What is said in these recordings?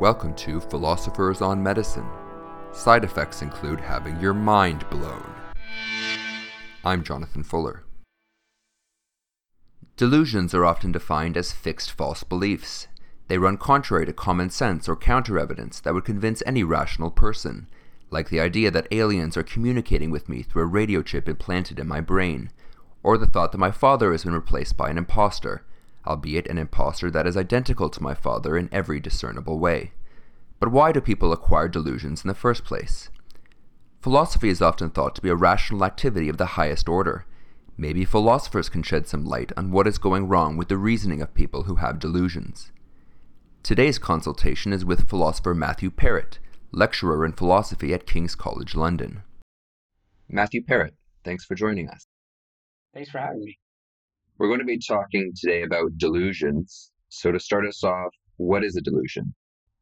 Welcome to Philosophers on Medicine. Side effects include having your mind blown. I'm Jonathan Fuller. Delusions are often defined as fixed false beliefs. They run contrary to common sense or counter evidence that would convince any rational person, like the idea that aliens are communicating with me through a radio chip implanted in my brain, or the thought that my father has been replaced by an impostor albeit an impostor that is identical to my father in every discernible way. But why do people acquire delusions in the first place? Philosophy is often thought to be a rational activity of the highest order. Maybe philosophers can shed some light on what is going wrong with the reasoning of people who have delusions. Today's consultation is with philosopher Matthew Perrott, lecturer in philosophy at King's College London. Matthew Perrott, thanks for joining us. Thanks for having me. We're going to be talking today about delusions. So, to start us off, what is a delusion?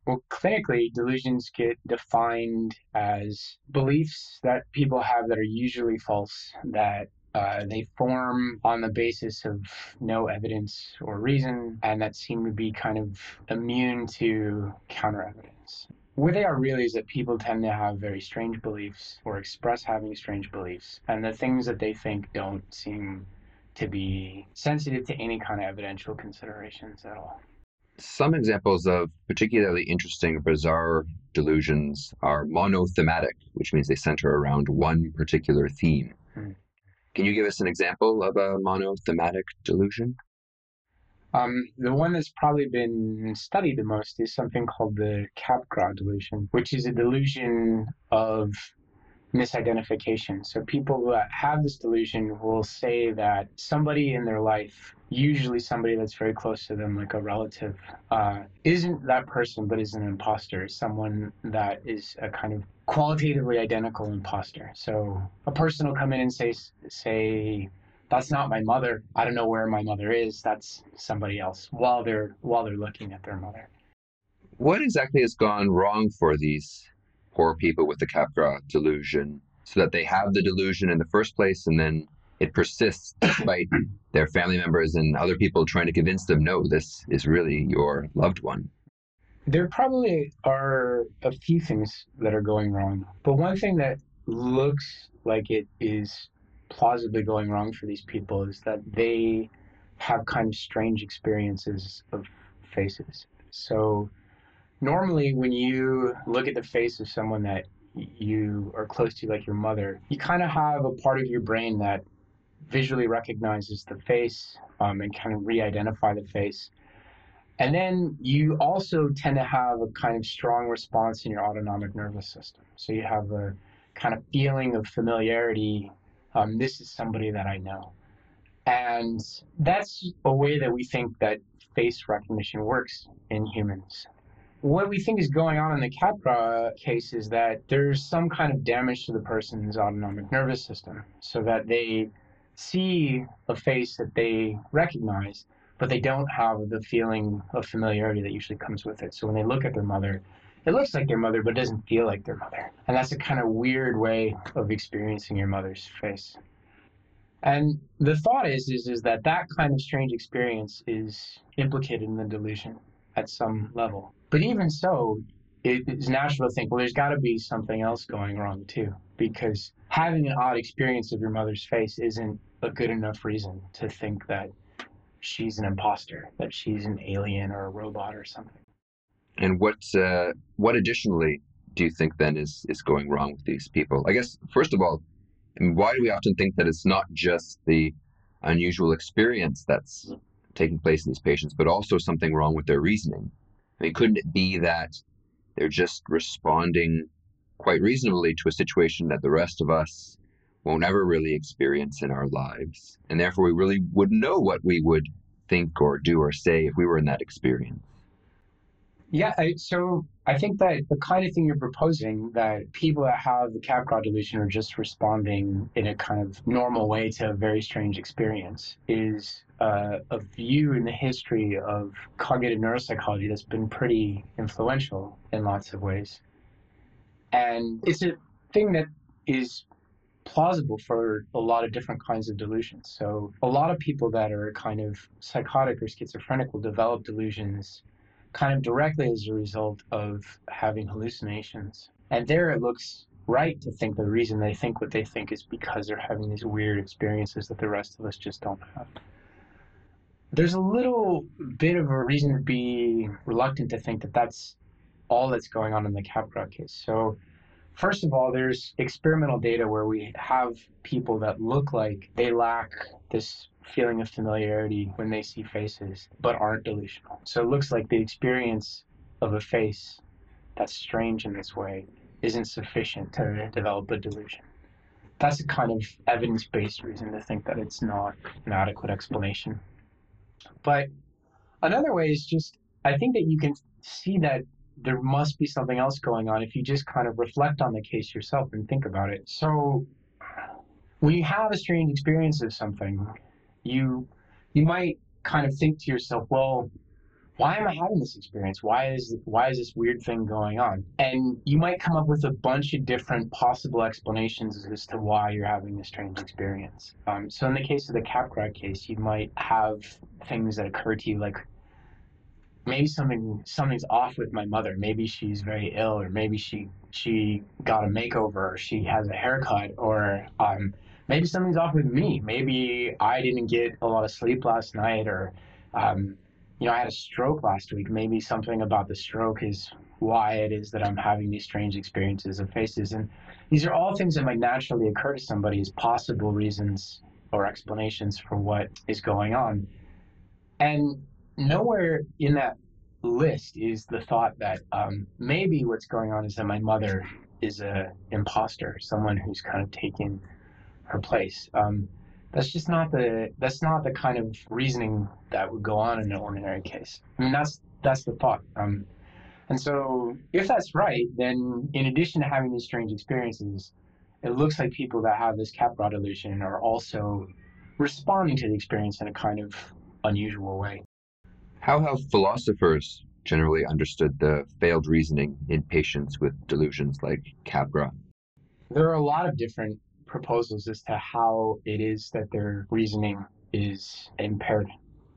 Well, clinically, delusions get defined as beliefs that people have that are usually false, that uh, they form on the basis of no evidence or reason, and that seem to be kind of immune to counter evidence. What they are really is that people tend to have very strange beliefs or express having strange beliefs, and the things that they think don't seem to be sensitive to any kind of evidential considerations at all. Some examples of particularly interesting, bizarre delusions are monothematic, which means they center around one particular theme. Hmm. Can you give us an example of a monothematic delusion? Um, the one that's probably been studied the most is something called the Capgras delusion, which is a delusion of misidentification. So people that have this delusion will say that somebody in their life, usually somebody that's very close to them, like a relative, uh, isn't that person, but is an imposter, someone that is a kind of qualitatively identical imposter. So a person will come in and say, say, that's not my mother. I don't know where my mother is. That's somebody else while they're while they're looking at their mother. What exactly has gone wrong for these poor people with the Capgras delusion so that they have the delusion in the first place and then it persists despite their family members and other people trying to convince them no this is really your loved one. There probably are a few things that are going wrong. But one thing that looks like it is plausibly going wrong for these people is that they have kind of strange experiences of faces. So normally when you look at the face of someone that you are close to like your mother you kind of have a part of your brain that visually recognizes the face um, and kind of re-identify the face. And then you also tend to have a kind of strong response in your autonomic nervous system. So you have a kind of feeling of familiarity um, this is somebody that i know. And that's a way that we think that face recognition works in humans what we think is going on in the Capgras case is that there's some kind of damage to the person's autonomic nervous system so that they see a face that they recognize, but they don't have the feeling of familiarity that usually comes with it. So when they look at their mother, it looks like their mother, but it doesn't feel like their mother. And that's a kind of weird way of experiencing your mother's face. And the thought is, is, is that that kind of strange experience is implicated in the delusion at some level. But even so, it is natural to think, well, there's got to be something else going wrong too, because having an odd experience of your mother's face isn't a good enough reason to think that she's an imposter, that she's an alien or a robot or something. And what uh, what additionally do you think then is is going wrong with these people? I guess first of all, why do we often think that it's not just the unusual experience that's taking place in these patients, but also something wrong with their reasoning? I mean, couldn't it be that they're just responding quite reasonably to a situation that the rest of us won't ever really experience in our lives? And therefore, we really wouldn't know what we would think or do or say if we were in that experience. Yeah, I, so I think that the kind of thing you're proposing that people that have the Capgras delusion are just responding in a kind of normal way to a very strange experience is uh, a view in the history of cognitive neuropsychology that's been pretty influential in lots of ways. And it's a thing that is plausible for a lot of different kinds of delusions. So, a lot of people that are kind of psychotic or schizophrenic will develop delusions kind of directly as a result of having hallucinations. And there it looks right to think the reason they think what they think is because they're having these weird experiences that the rest of us just don't have. There's a little bit of a reason to be reluctant to think that that's all that's going on in the Capgras case. So, first of all, there's experimental data where we have people that look like they lack this feeling of familiarity when they see faces, but aren't delusional. So it looks like the experience of a face that's strange in this way isn't sufficient to develop a delusion. That's a kind of evidence based reason to think that it's not an adequate explanation. But another way is just, I think that you can see that there must be something else going on if you just kind of reflect on the case yourself and think about it. So, when you have a strange experience of something, you you might kind of think to yourself, well, why am I having this experience? Why is why is this weird thing going on? And you might come up with a bunch of different possible explanations as to why you're having this strange experience. Um, so in the case of the Capgras case, you might have things that occur to you like maybe something something's off with my mother. Maybe she's very ill, or maybe she she got a makeover, or she has a haircut, or um, maybe something's off with me. Maybe I didn't get a lot of sleep last night, or um, you know, I had a stroke last week. Maybe something about the stroke is why it is that I'm having these strange experiences of faces. And these are all things that might naturally occur to somebody as possible reasons or explanations for what is going on. And nowhere in that list is the thought that um, maybe what's going on is that my mother is a imposter, someone who's kind of taken her place. Um, that's just not the that's not the kind of reasoning that would go on in an ordinary case. I mean, that's that's the thought. Um, and so, if that's right, then in addition to having these strange experiences, it looks like people that have this Capgras delusion are also responding to the experience in a kind of unusual way. How have philosophers generally understood the failed reasoning in patients with delusions like Capgras? There are a lot of different proposals as to how it is that their reasoning is impaired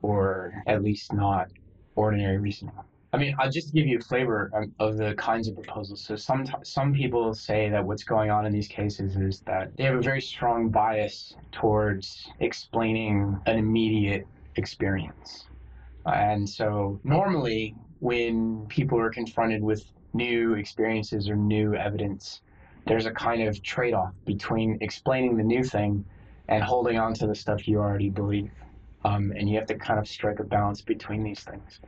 or at least not ordinary reasoning. I mean, I'll just give you a flavor of the kinds of proposals. So some some people say that what's going on in these cases is that they have a very strong bias towards explaining an immediate experience. And so normally when people are confronted with new experiences or new evidence, there's a kind of trade off between explaining the new thing and holding on to the stuff you already believe. Um, and you have to kind of strike a balance between these things.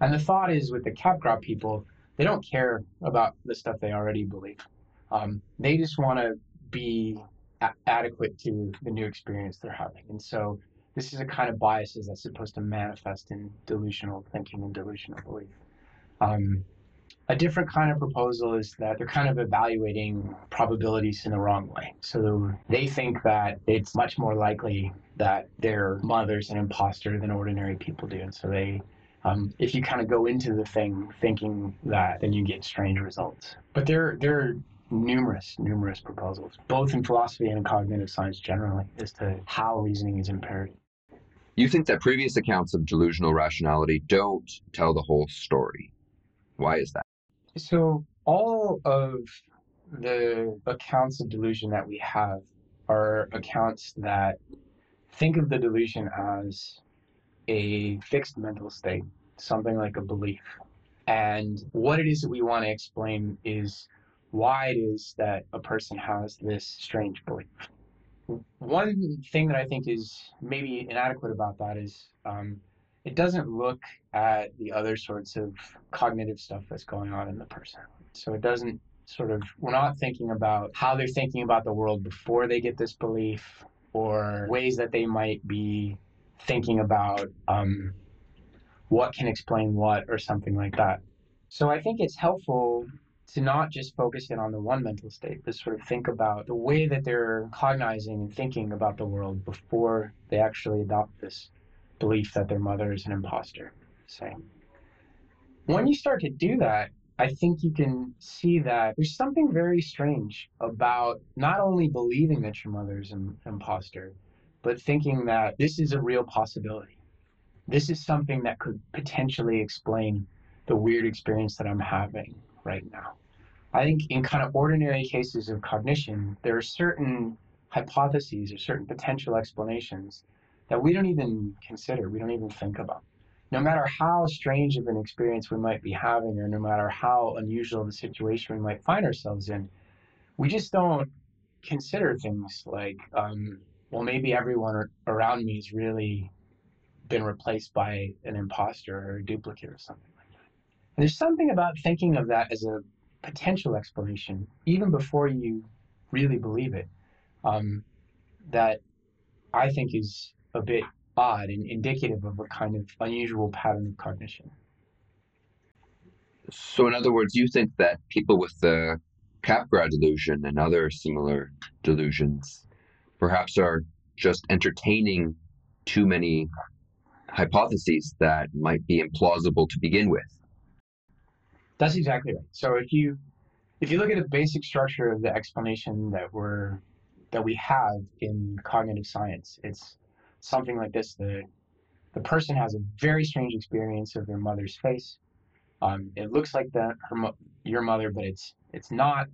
And the thought is with the Capgras people, they don't care about the stuff they already believe. Um, they just want to be a- adequate to the new experience they're having. And so this is a kind of biases that's supposed to manifest in delusional thinking and delusional belief. Um, a different kind of proposal is that they're kind of evaluating probabilities in the wrong way. So they think that it's much more likely that their mother's an imposter than ordinary people do. And so they, um, if you kind of go into the thing thinking that, then you get strange results. But there, there are numerous, numerous proposals, both in philosophy and in cognitive science generally, as to how reasoning is impaired. You think that previous accounts of delusional rationality don't tell the whole story. Why is that? So all of the accounts of delusion that we have are accounts that think of the delusion as a fixed mental state, something like a belief. And what it is that we want to explain is why it is that a person has this strange belief. One thing that I think is maybe inadequate about that is um, it doesn't look at the other sorts of cognitive stuff that's going on in the person. So it doesn't sort of, we're not thinking about how they're thinking about the world before they get this belief or ways that they might be thinking about um, what can explain what or something like that. So I think it's helpful to not just focus in on the one mental state, but sort of think about the way that they're cognizing and thinking about the world before they actually adopt this belief that their mother is an imposter. Say, when you start to do that, I think you can see that there's something very strange about not only believing that your mother is an imposter, but thinking that this is a real possibility. This is something that could potentially explain the weird experience that I'm having right now. I think in kind of ordinary cases of cognition, there are certain hypotheses or certain potential explanations that we don't even consider, we don't even think about. No matter how strange of an experience we might be having, or no matter how unusual the situation we might find ourselves in, we just don't consider things like, um, well, maybe everyone around me has really been replaced by an imposter or a duplicate or something there's something about thinking of that as a potential explanation, even before you really believe it, um, that I think is a bit odd and indicative of a kind of unusual pattern of cognition. So, in other words, you think that people with the Capgras delusion and other similar delusions perhaps are just entertaining too many hypotheses that might be implausible to begin with. That's exactly right. So if you if you look at the basic structure of the explanation that we're that we have in cognitive science, it's something like this: the the person has a very strange experience of their mother's face. Um, it looks like that her your mother, but it's it's not,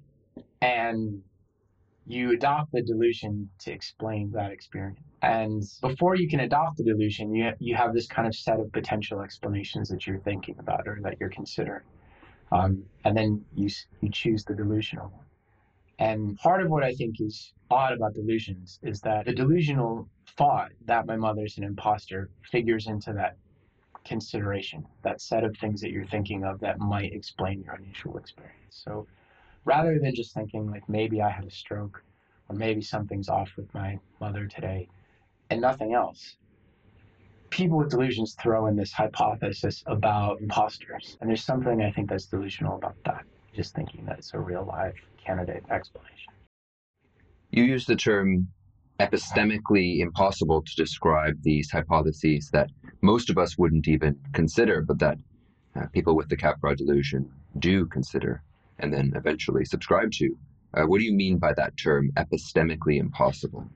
and you adopt the delusion to explain that experience. And before you can adopt the delusion, you, you have this kind of set of potential explanations that you're thinking about or that you're considering. Um, and then you, you choose the delusional one. And part of what I think is odd about delusions is that the delusional thought that my mother's an imposter figures into that consideration, that set of things that you're thinking of that might explain your unusual experience. So rather than just thinking like maybe I had a stroke or maybe something's off with my mother today and nothing else. People with delusions throw in this hypothesis about imposters. And there's something I think that's delusional about that, just thinking that it's a real live candidate explanation. You use the term epistemically impossible to describe these hypotheses that most of us wouldn't even consider, but that uh, people with the Capgras delusion do consider and then eventually subscribe to. Uh, what do you mean by that term, epistemically impossible?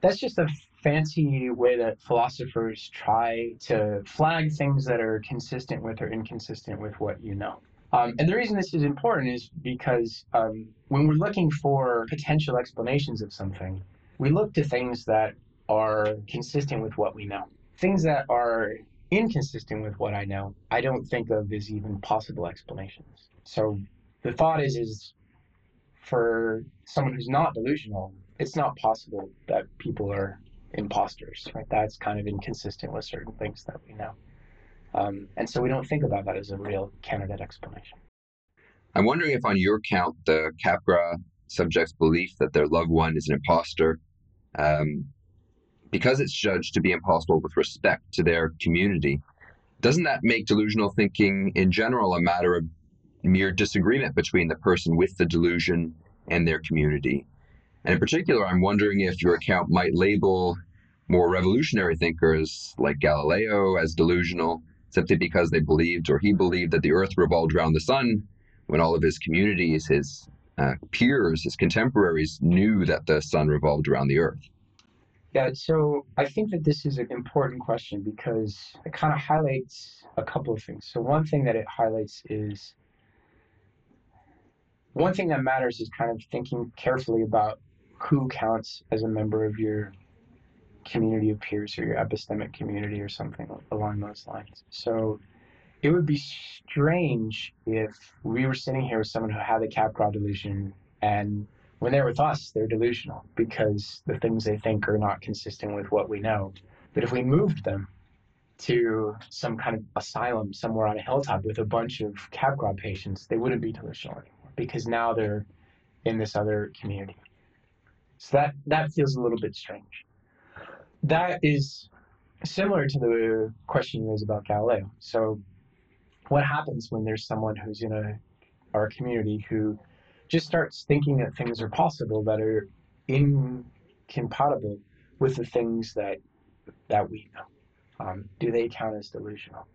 That's just a fancy way that philosophers try to flag things that are consistent with or inconsistent with what you know. Um, and the reason this is important is because um, when we're looking for potential explanations of something, we look to things that are consistent with what we know. Things that are inconsistent with what I know, I don't think of as even possible explanations. So the thought is is for someone who's not delusional, it's not possible that people are imposters, right? That's kind of inconsistent with certain things that we know. Um, and so we don't think about that as a real candidate explanation. I'm wondering if, on your count, the Capgras subject's belief that their loved one is an imposter, um, because it's judged to be impossible with respect to their community, doesn't that make delusional thinking in general a matter of mere disagreement between the person with the delusion and their community. And in particular, I'm wondering if your account might label more revolutionary thinkers like Galileo as delusional simply because they believed or he believed that the earth revolved around the sun when all of his communities, his uh, peers, his contemporaries knew that the sun revolved around the earth. Yeah, so I think that this is an important question because it kind of highlights a couple of things. So, one thing that it highlights is one thing that matters is kind of thinking carefully about who counts as a member of your community of peers or your epistemic community or something along those lines. So it would be strange if we were sitting here with someone who had the Capgras delusion and when they're with us, they're delusional because the things they think are not consistent with what we know. But if we moved them to some kind of asylum somewhere on a hilltop with a bunch of Capgras patients, they wouldn't be delusional anymore because now they're in this other community. So that that feels a little bit strange. That is similar to the question you raised about Galileo. So what happens when there's someone who's in a our community who just starts thinking that things are possible that are incompatible with the things that that we know? Um, do they count as delusional?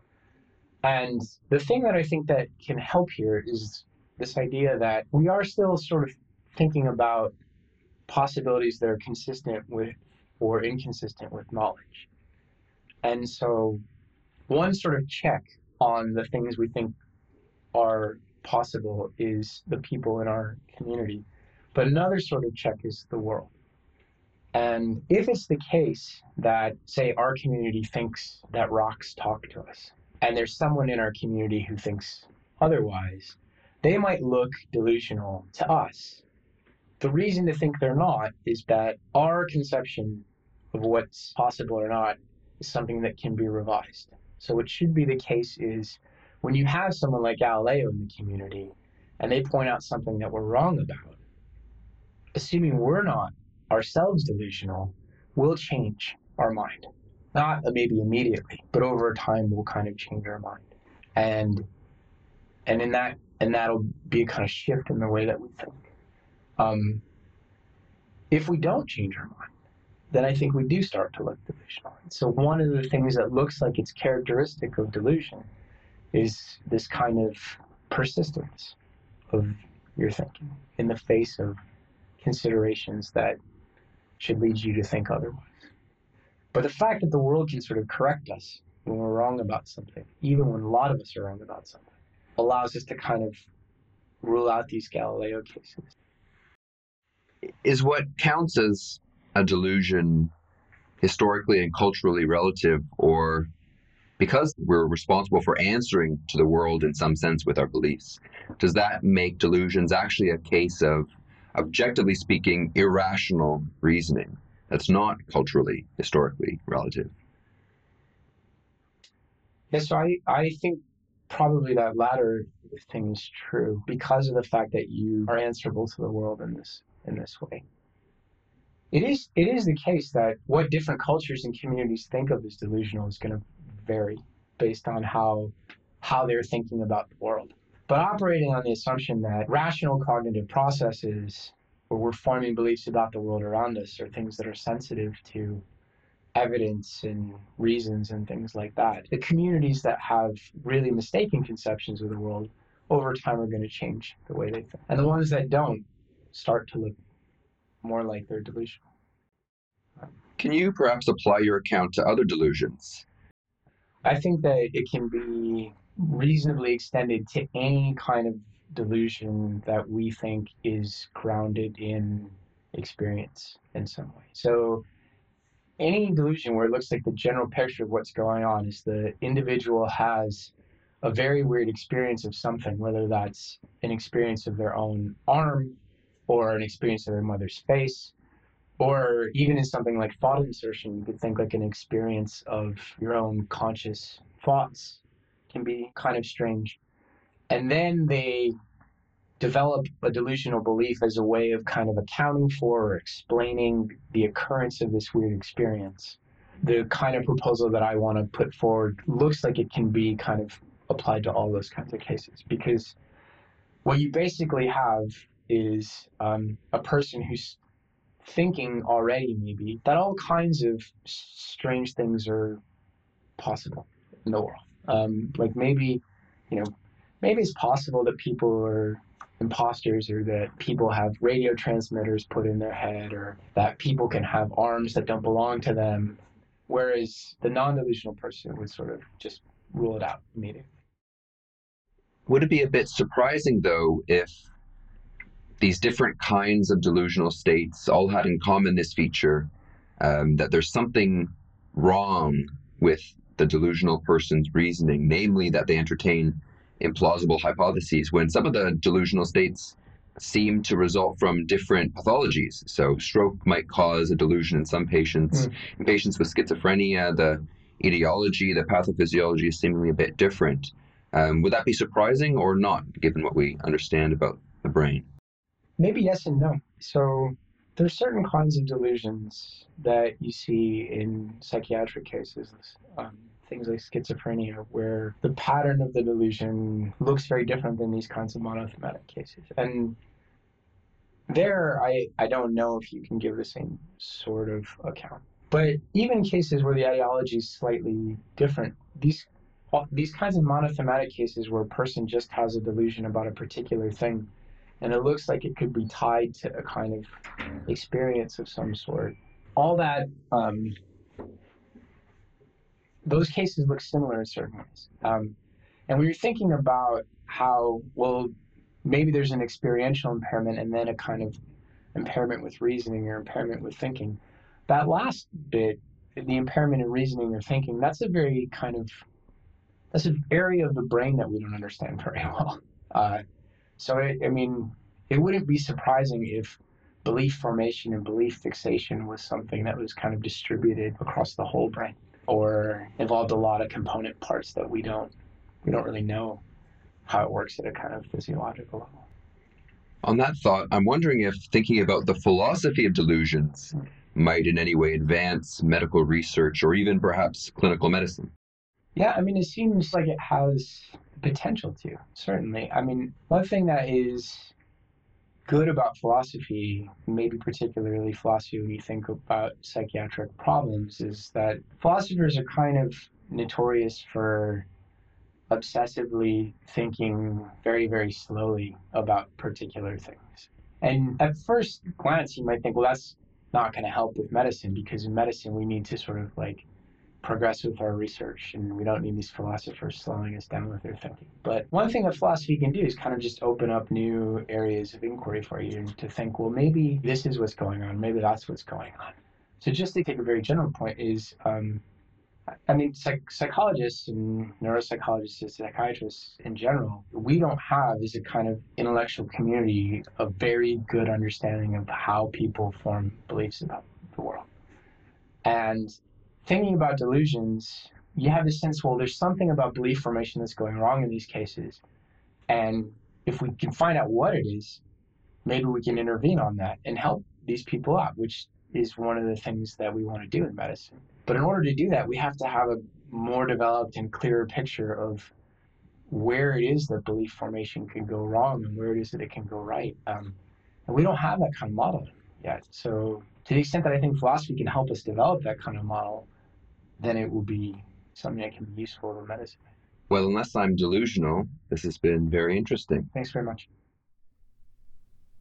And the thing that I think that can help here is this idea that we are still sort of thinking about possibilities that are consistent with or inconsistent with knowledge. And so, one sort of check on the things we think are possible is the people in our community. But another sort of check is the world. And if it's the case that, say, our community thinks that rocks talk to us, and there's someone in our community who thinks otherwise, they might look delusional to us. The reason to think they're not is that our conception of what's possible or not is something that can be revised. So, what should be the case is when you have someone like Galileo in the community and they point out something that we're wrong about, assuming we're not ourselves delusional, we'll change our mind. Not maybe immediately, but over time we'll kind of change our mind. And and in that and that'll be a kind of shift in the way that we think. Um, if we don't change our mind, then I think we do start to look delusional. So one of the things that looks like it's characteristic of delusion is this kind of persistence of your thinking in the face of considerations that should lead you to think otherwise. But the fact that the world can sort of correct us when we're wrong about something, even when a lot of us are wrong about something, allows us to kind of rule out these Galileo cases. Is what counts as a delusion historically and culturally relative, or because we're responsible for answering to the world in some sense with our beliefs, does that make delusions actually a case of, objectively speaking, irrational reasoning that's not culturally, historically relative? Yes, so I, I think probably that latter thing is true because of the fact that you are answerable to the world in this in this way. It is it is the case that what different cultures and communities think of as delusional is going to vary based on how how they're thinking about the world. But operating on the assumption that rational cognitive processes where we're forming beliefs about the world around us are things that are sensitive to evidence and reasons and things like that. The communities that have really mistaken conceptions of the world over time are going to change the way they think. And the ones that don't start to look more like they're delusional. Can you perhaps apply your account to other delusions? I think that it can be reasonably extended to any kind of delusion that we think is grounded in experience in some way. So any delusion where it looks like the general picture of what's going on is the individual has a very weird experience of something, whether that's an experience of their own arm or an experience of their mother's face, or even in something like thought insertion, you could think like an experience of your own conscious thoughts can be kind of strange. And then they develop a delusional belief as a way of kind of accounting for or explaining the occurrence of this weird experience. The kind of proposal that I want to put forward looks like it can be kind of applied to all those kinds of cases because what you basically have is um, a person who's thinking already maybe that all kinds of strange things are possible in the world. Um, like maybe, you know, maybe it's possible that people are imposters or that people have radio transmitters put in their head or that people can have arms that don't belong to them whereas the non-delusional person would sort of just rule it out immediately would it be a bit surprising though if these different kinds of delusional states all had in common this feature um, that there's something wrong with the delusional person's reasoning namely that they entertain implausible hypotheses when some of the delusional states seem to result from different pathologies. So, stroke might cause a delusion in some patients. Mm. In patients with schizophrenia, the etiology, the pathophysiology is seemingly a bit different. Um, would that be surprising or not, given what we understand about the brain? Maybe yes and no. So, there's certain kinds of delusions that you see in psychiatric cases. Um, things like schizophrenia, where the pattern of the delusion looks very different than these kinds of monothematic cases. And there, I, I don't know if you can give the same sort of account. But even cases where the etiology is slightly different, these these kinds of monothematic cases where a person just has a delusion about a particular thing, and it looks like it could be tied to a kind of experience of some sort. All that um, those cases look similar in certain ways. Um, And when you're thinking about how, well, maybe there's an experiential impairment and then a kind of impairment with reasoning or impairment with thinking, that last bit, the impairment in reasoning or thinking, that's a very kind of that's an area of the brain that we don't understand very well. Uh, so, it, I mean, it wouldn't be surprising if belief formation and belief fixation was something that was kind of distributed across the whole brain or involved a lot of component parts that we don't we don't really know how it works at a kind of physiological level. On that thought, I'm wondering if thinking about the philosophy of delusions might in any way advance medical research or even perhaps clinical medicine. Yeah, I mean, it seems like it has potential to, certainly. I mean, one thing that is good about philosophy, maybe particularly philosophy when you think about psychiatric problems, is that philosophers are kind of notorious for obsessively thinking very, very slowly about particular things. And at first glance, you might think, well, that's not going to help with medicine because in medicine, we need to sort of like progress with our research and we don't need these philosophers slowing us down with their thinking. But one thing that philosophy can do is kind of just open up new areas of inquiry for you to think, well, maybe this is what's going on, maybe that's what's going on. So just to take a very general point is, um, I mean, psych- psychologists and neuropsychologists and psychiatrists in general, we don't have as a kind of intellectual community a very good understanding of how people form beliefs about the world. And thinking about delusions, you have this sense, well, there's something about belief formation that's going wrong in these cases. And if we can find out what it is, maybe we can intervene on that and help these people out, which is one of the things that we want to do in medicine. But in order to do that, we have to have a more developed and clearer picture of where it is that belief formation can go wrong and where it is that it can go right. Um, and we don't have that kind of model yet. So, to the extent that I think philosophy can help us develop that kind of model, then it will be something that can be useful in medicine. Well, unless I'm delusional, this has been very interesting. Thanks very much.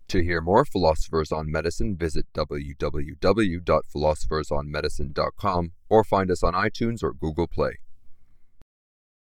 To hear more philosophers on medicine, visit www.philosophersonmedicine.com or find us on iTunes or Google Play.